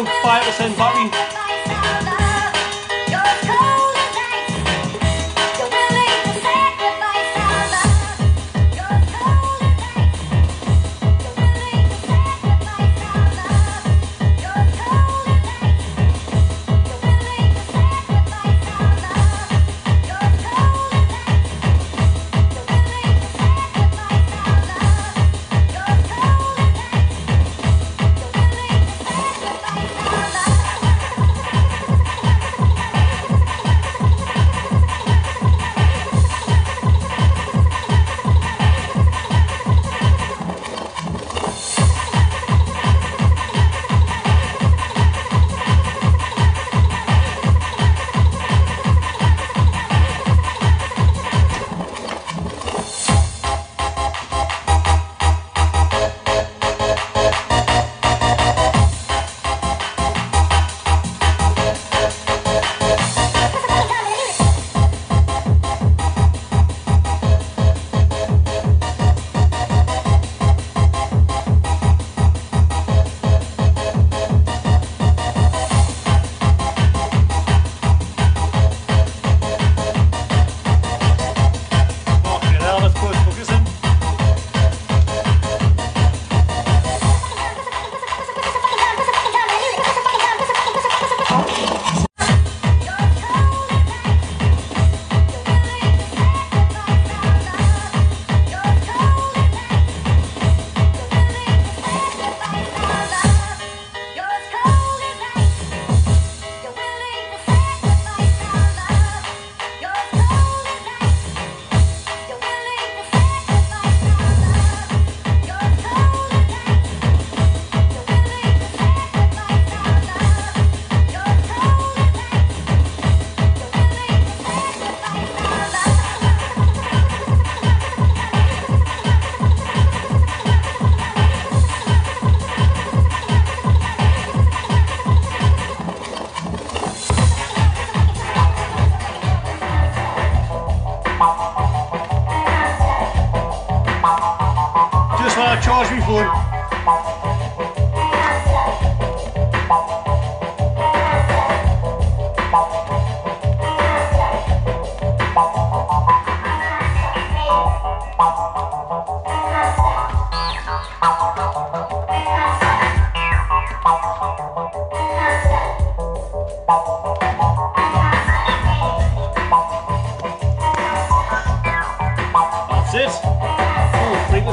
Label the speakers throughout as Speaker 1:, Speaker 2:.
Speaker 1: about 5% battery.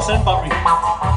Speaker 1: Oh, 3% battery.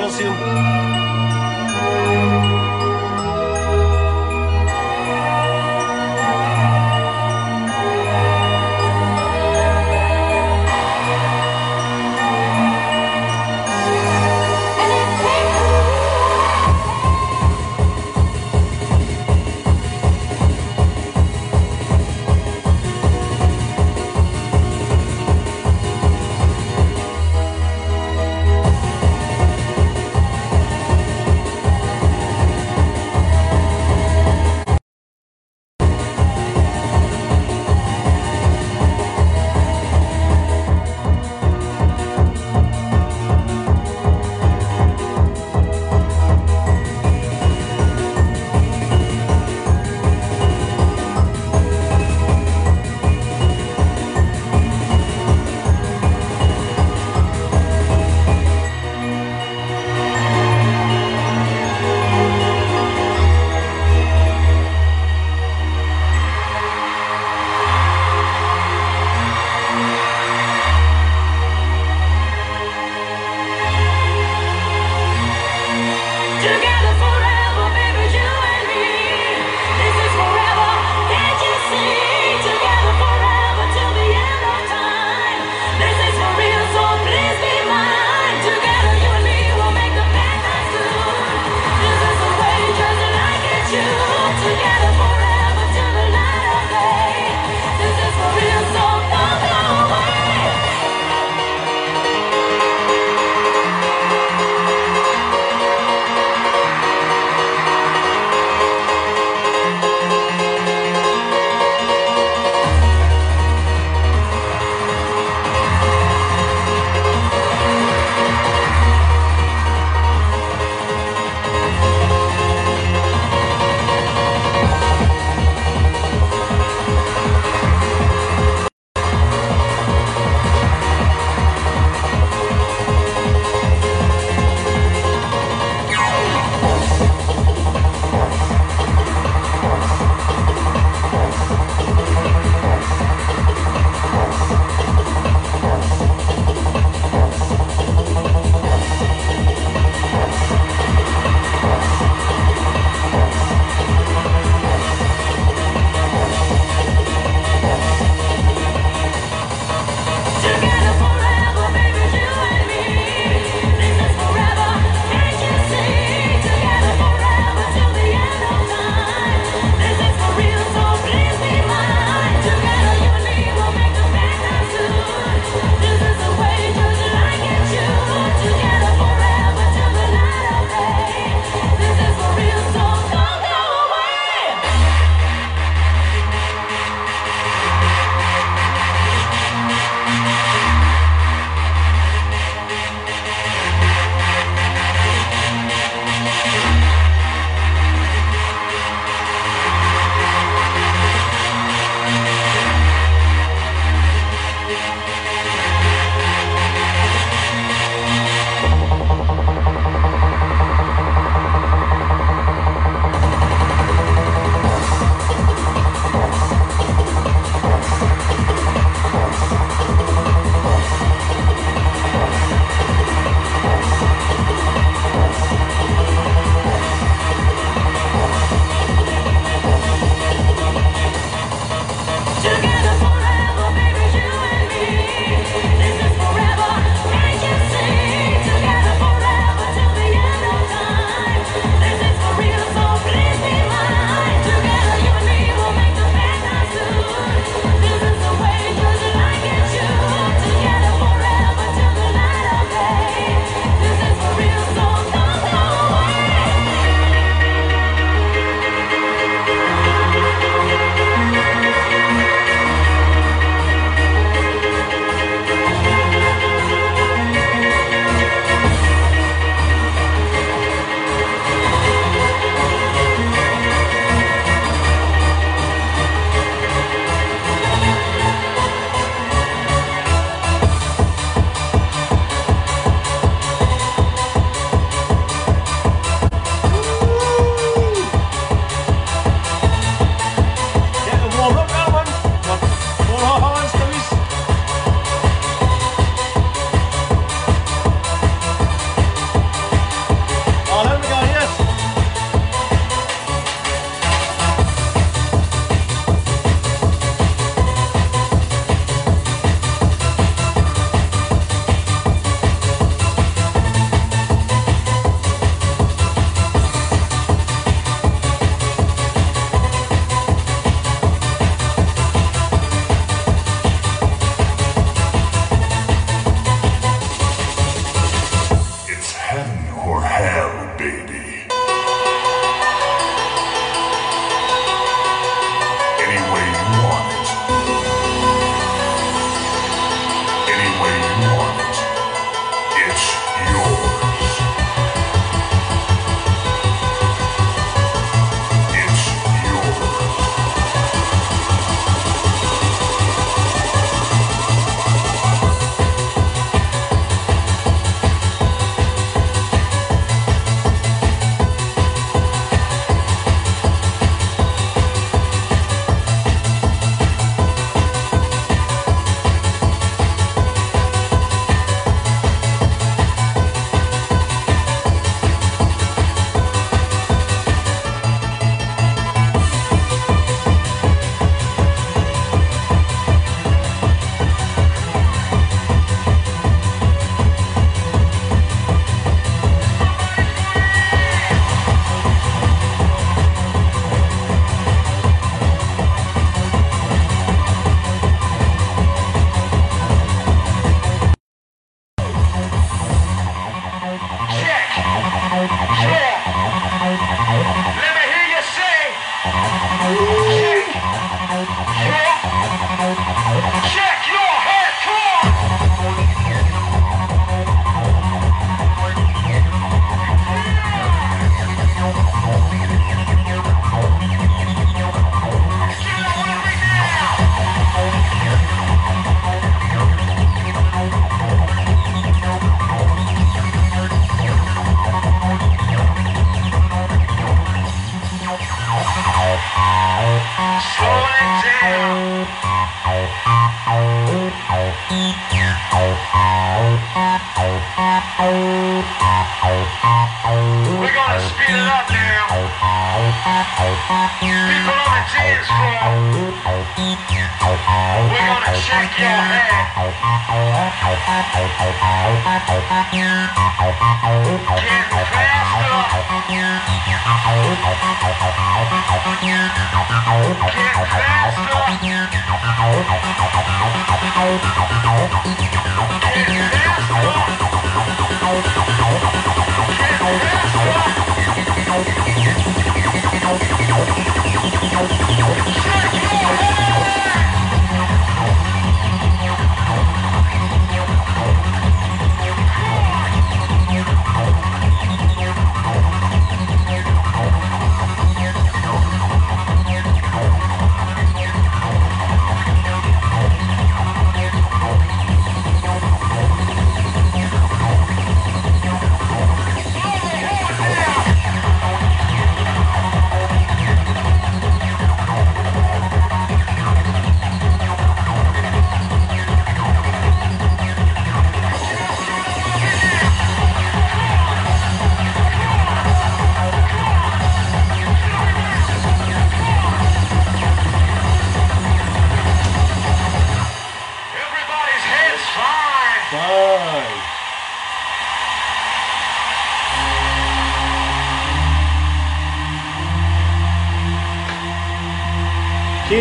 Speaker 1: To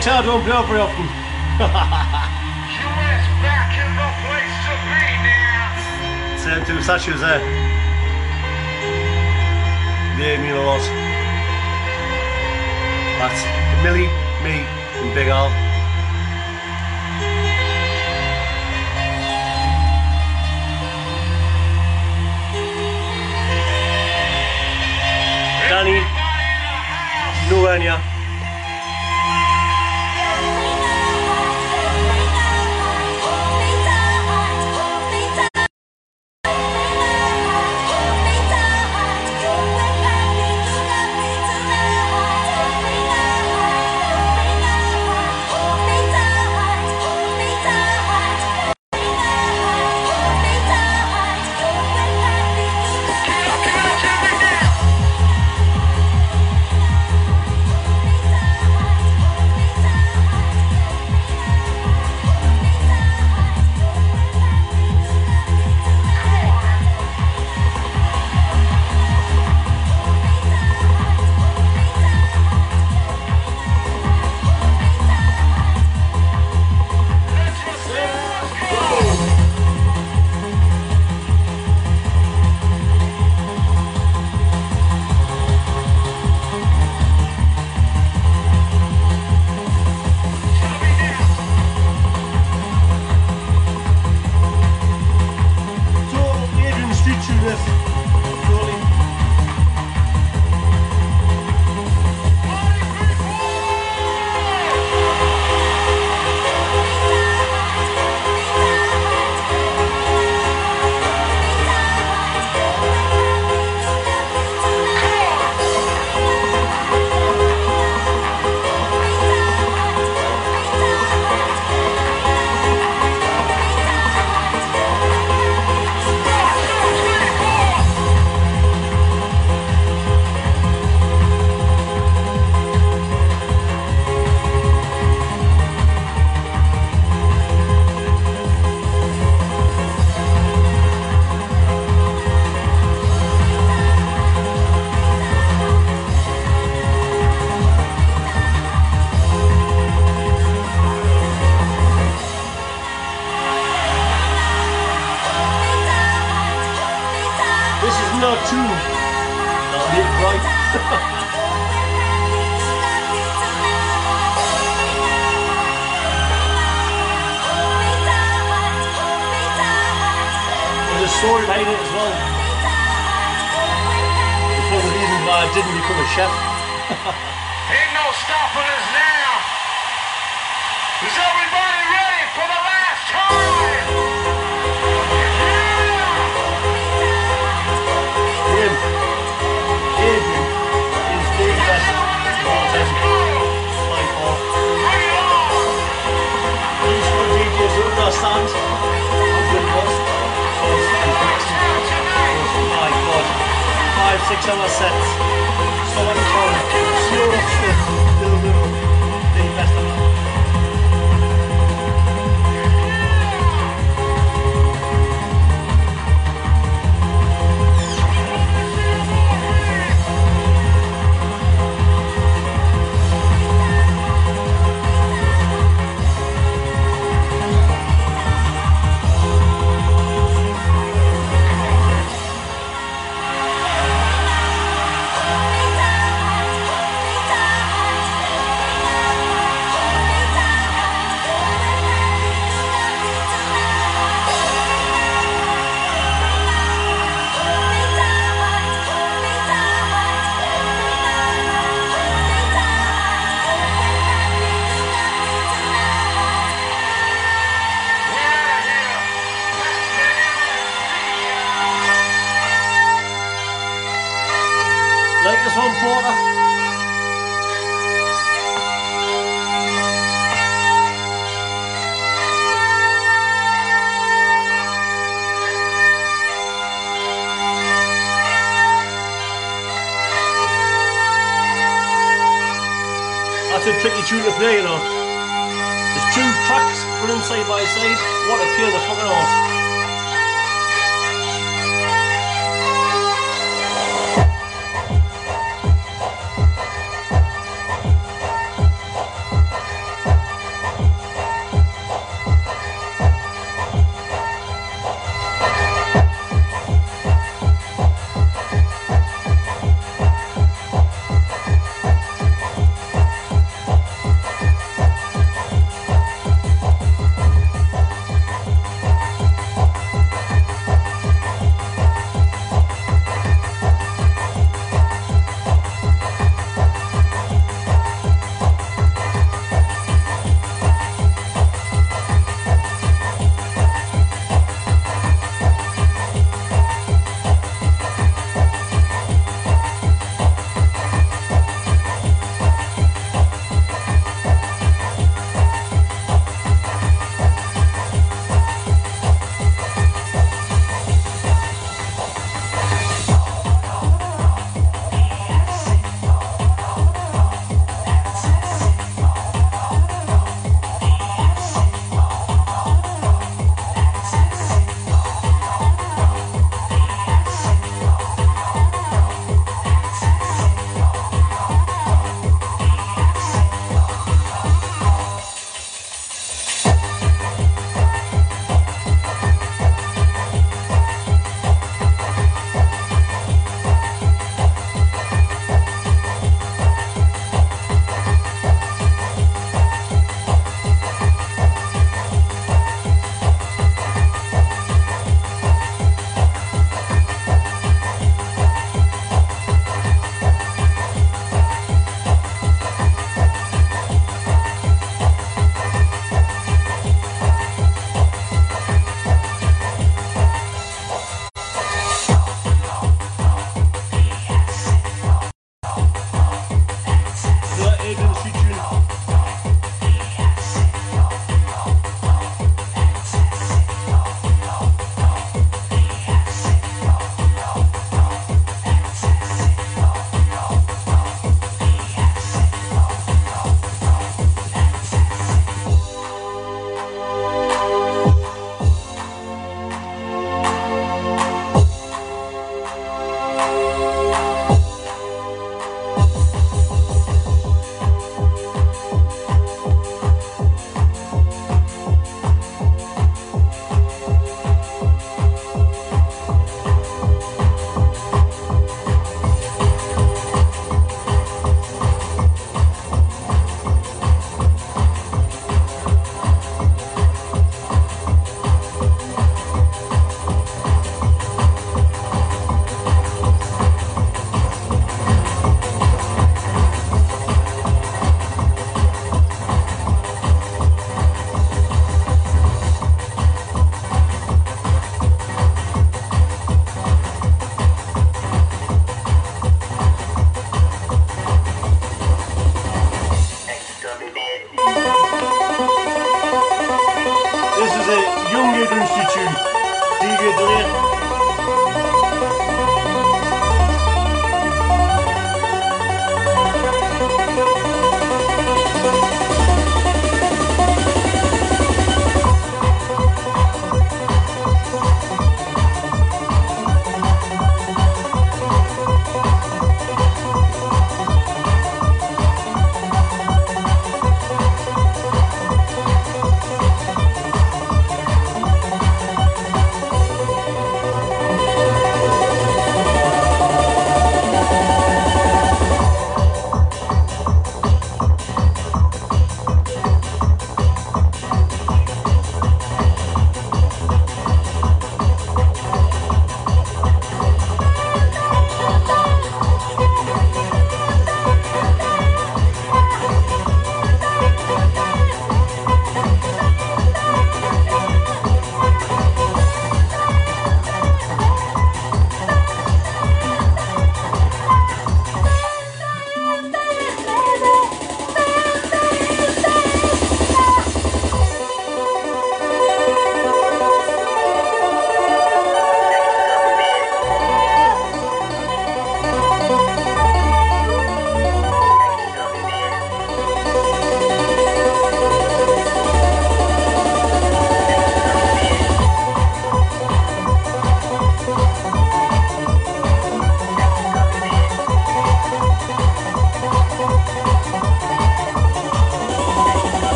Speaker 2: guitar don't play very often.
Speaker 3: US back in the place to be now.
Speaker 2: Same there. Uh, they mean a lot. That's Millie, me, and Big Al. Danny, Nuania.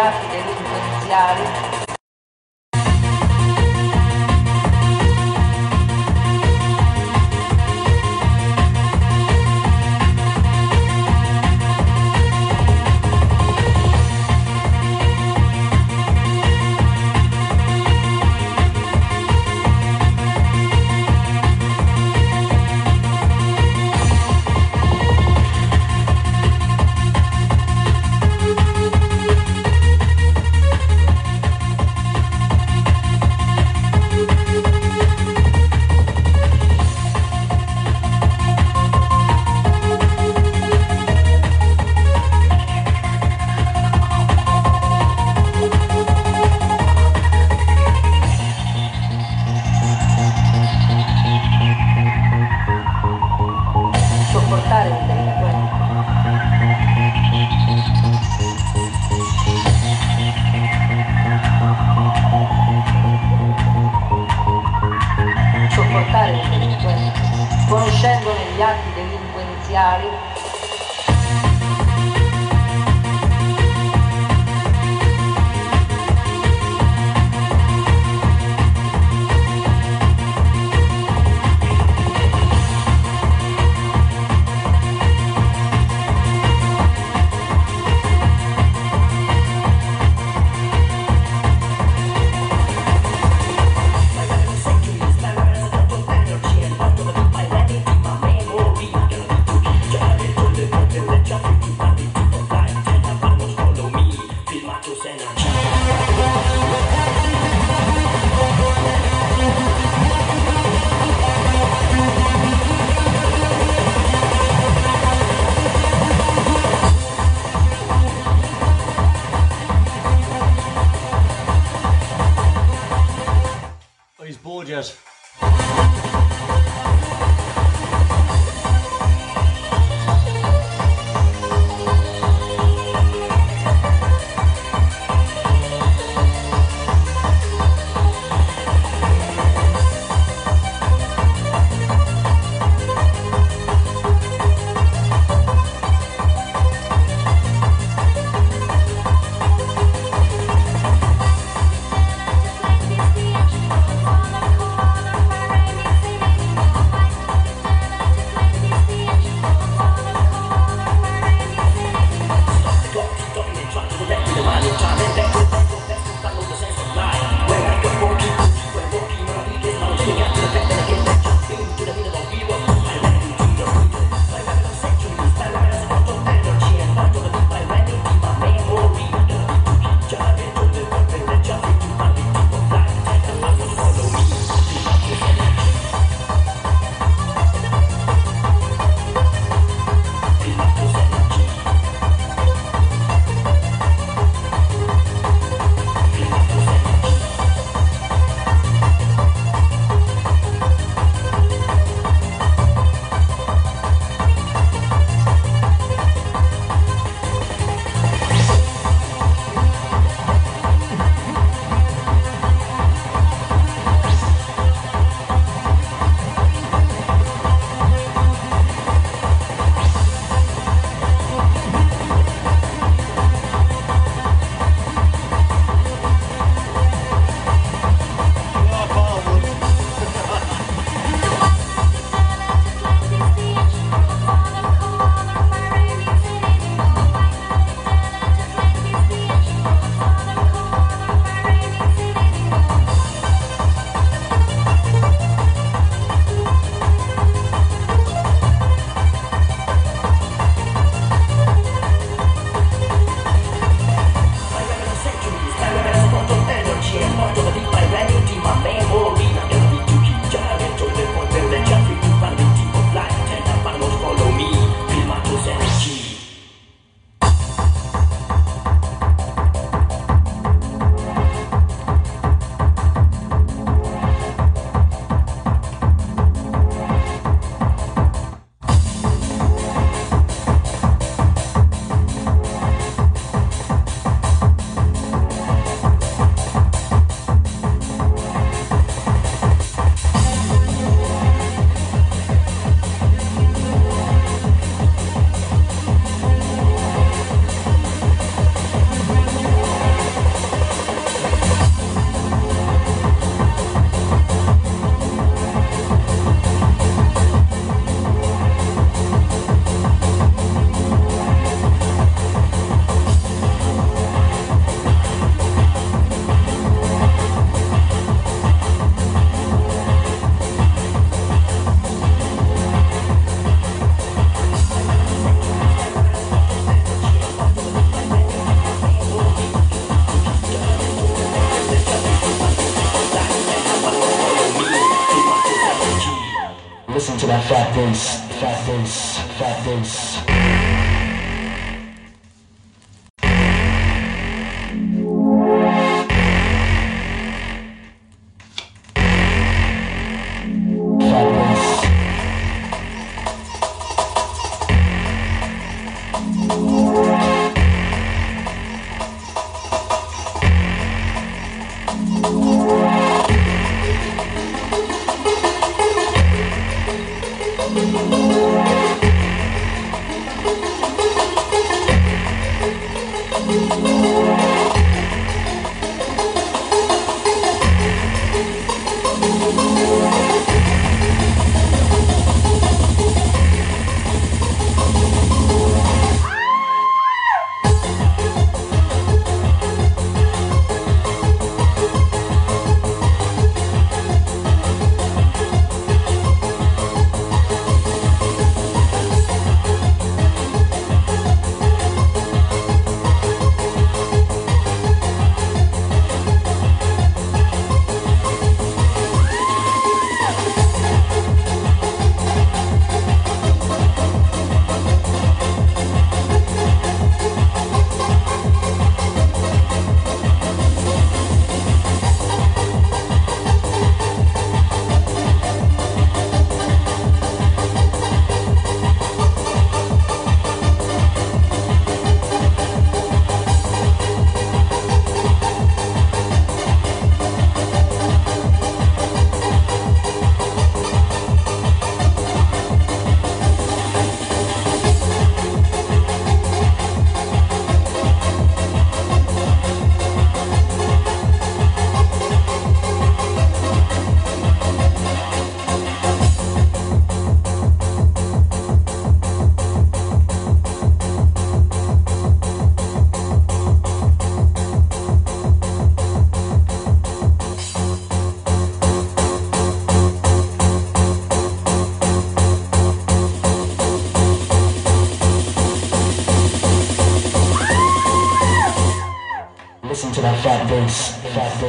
Speaker 4: actividades delincuenciales fat bass.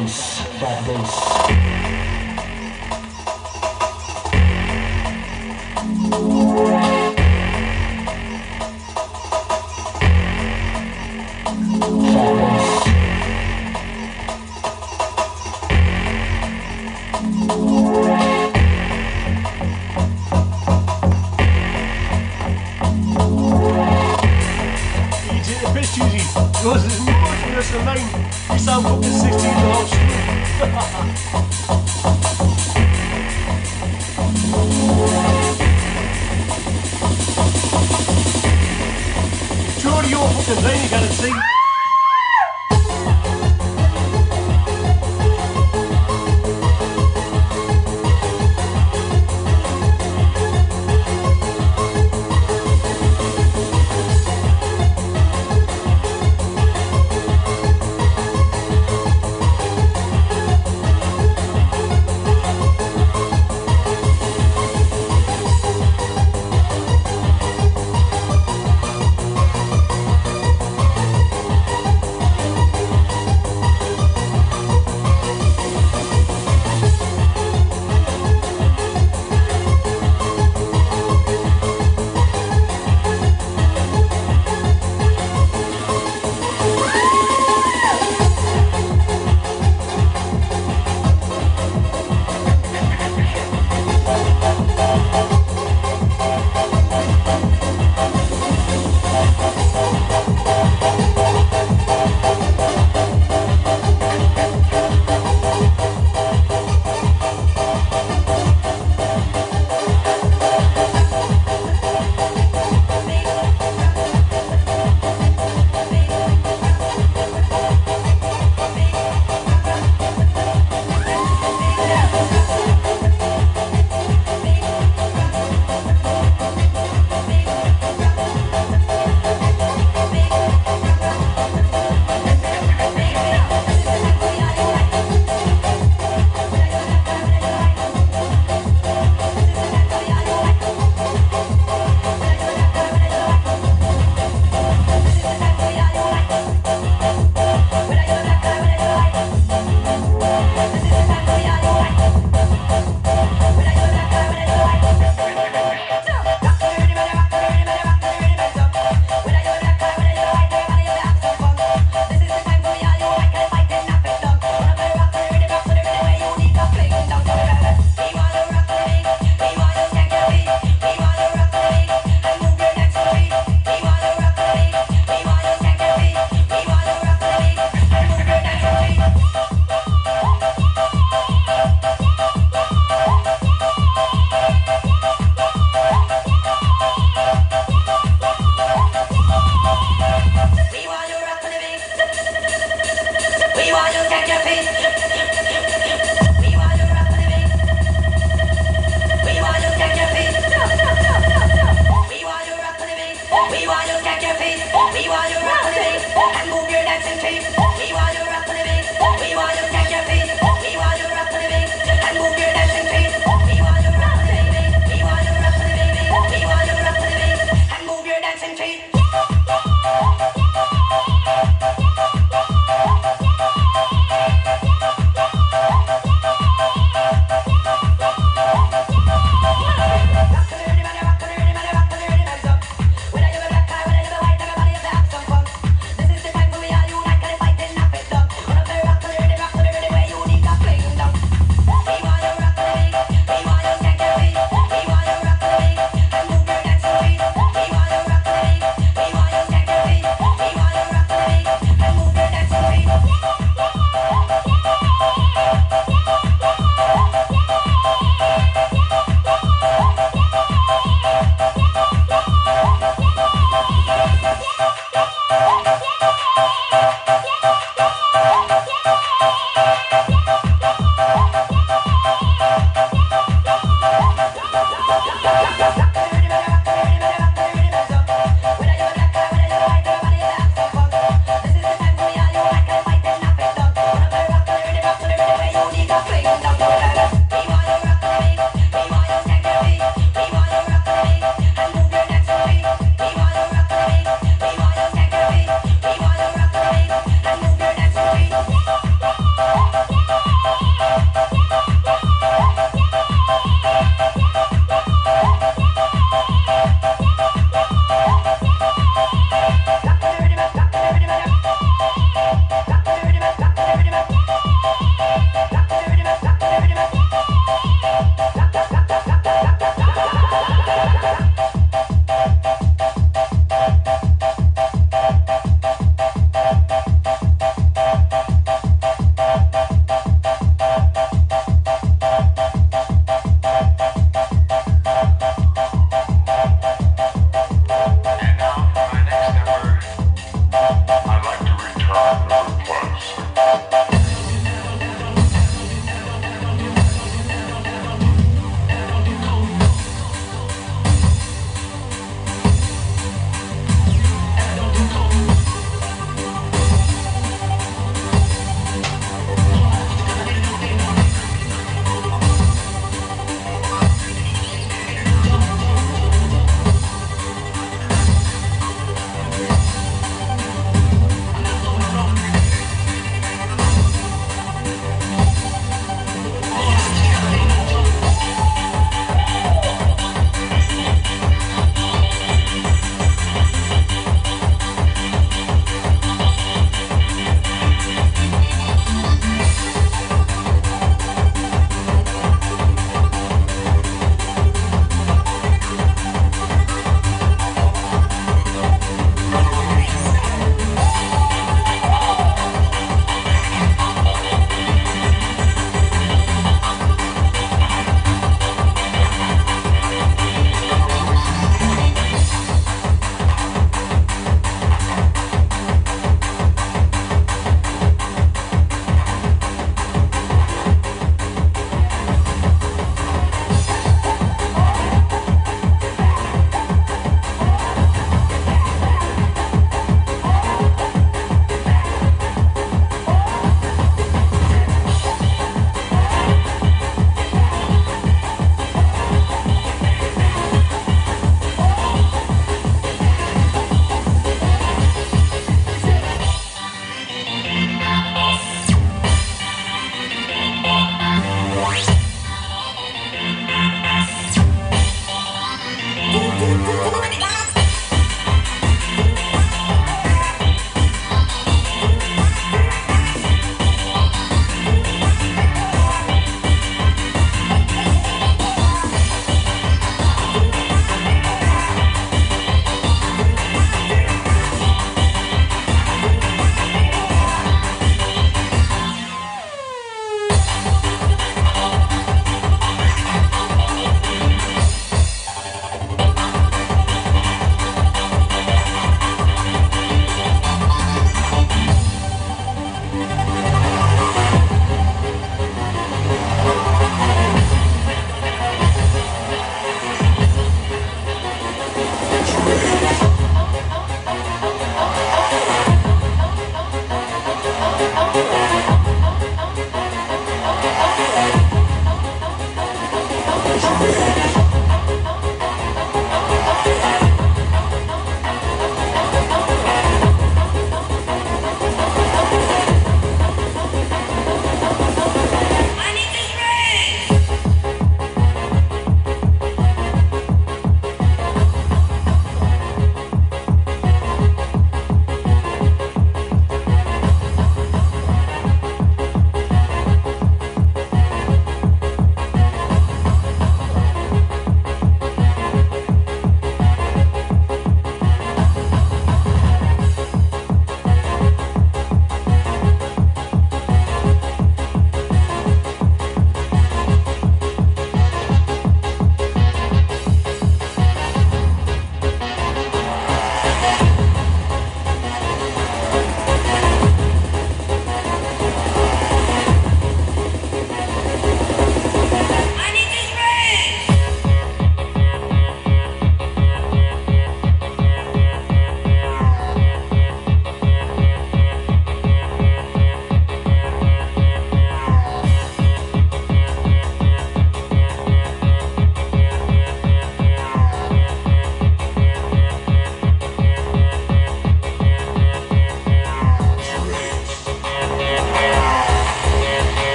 Speaker 4: Bass, fat bass.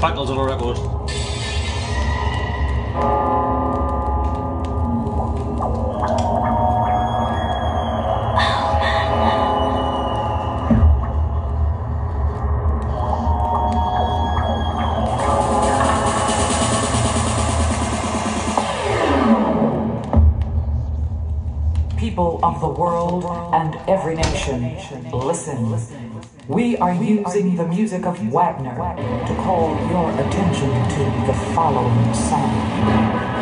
Speaker 1: Capitol Records.
Speaker 5: People of the world and every nation, listen. We are using the music of Wagner to call your attention to the following sound.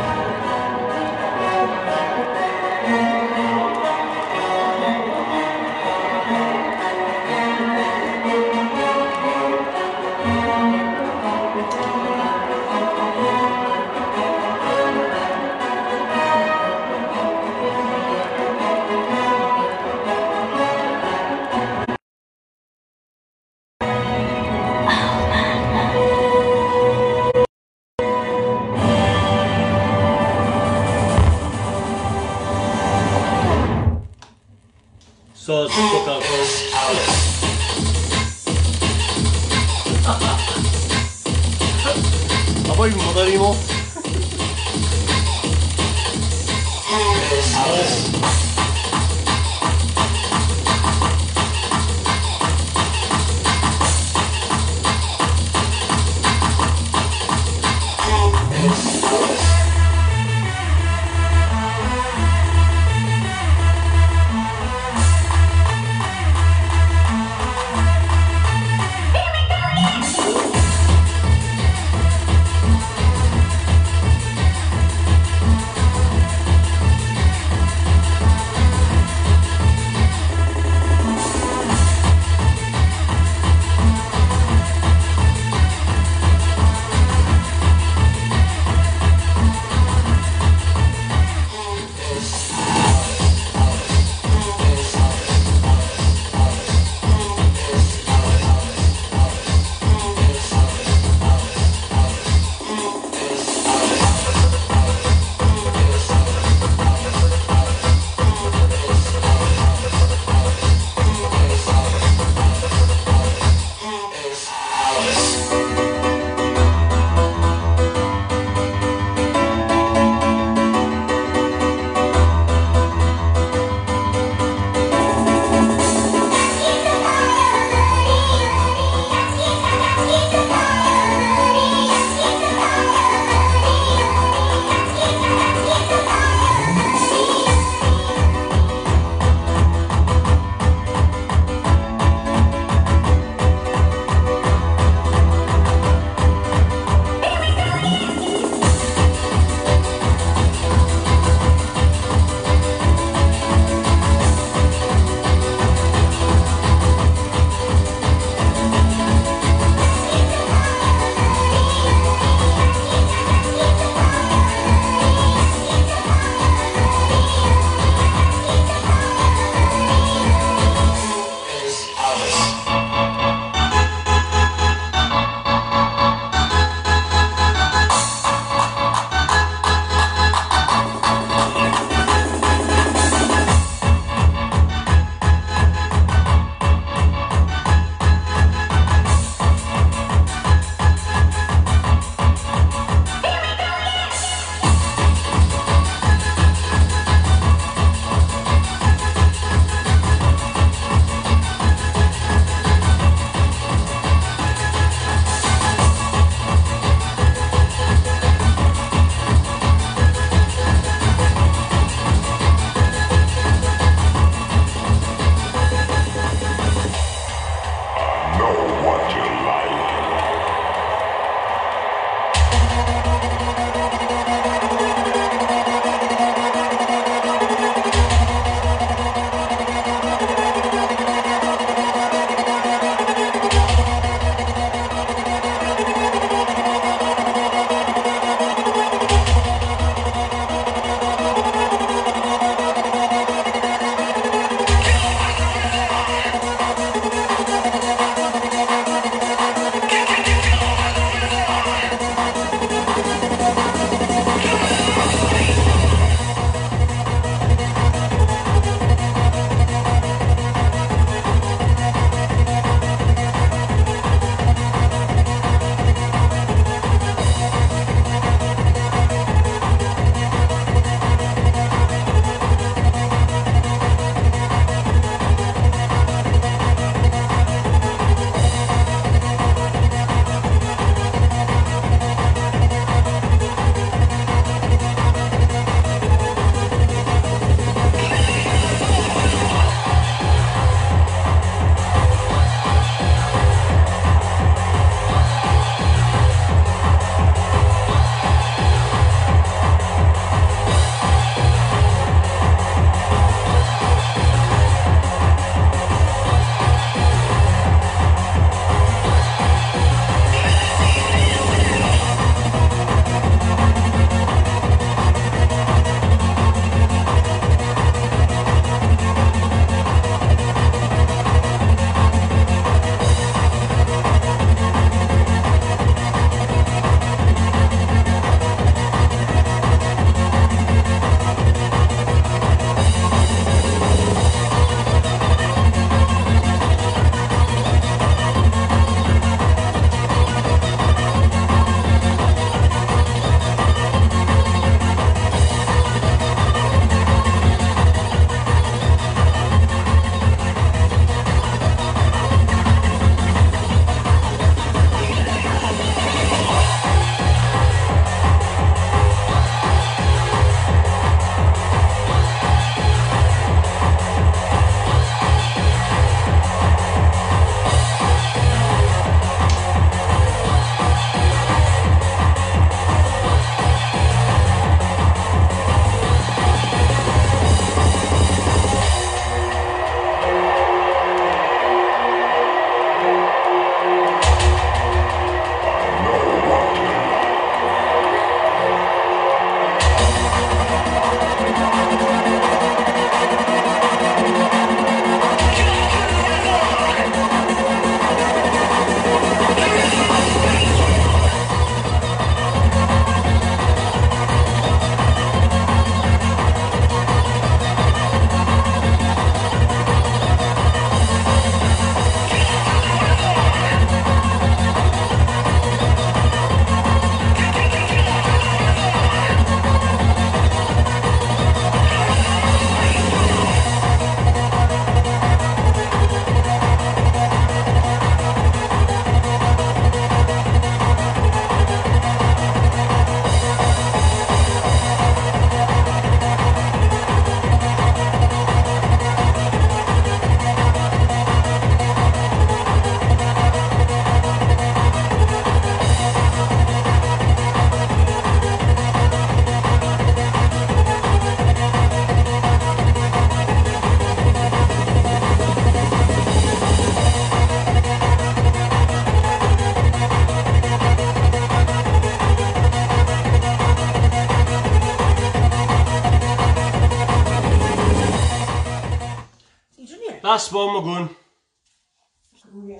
Speaker 6: Last one, we're going.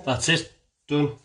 Speaker 6: That's it. Done.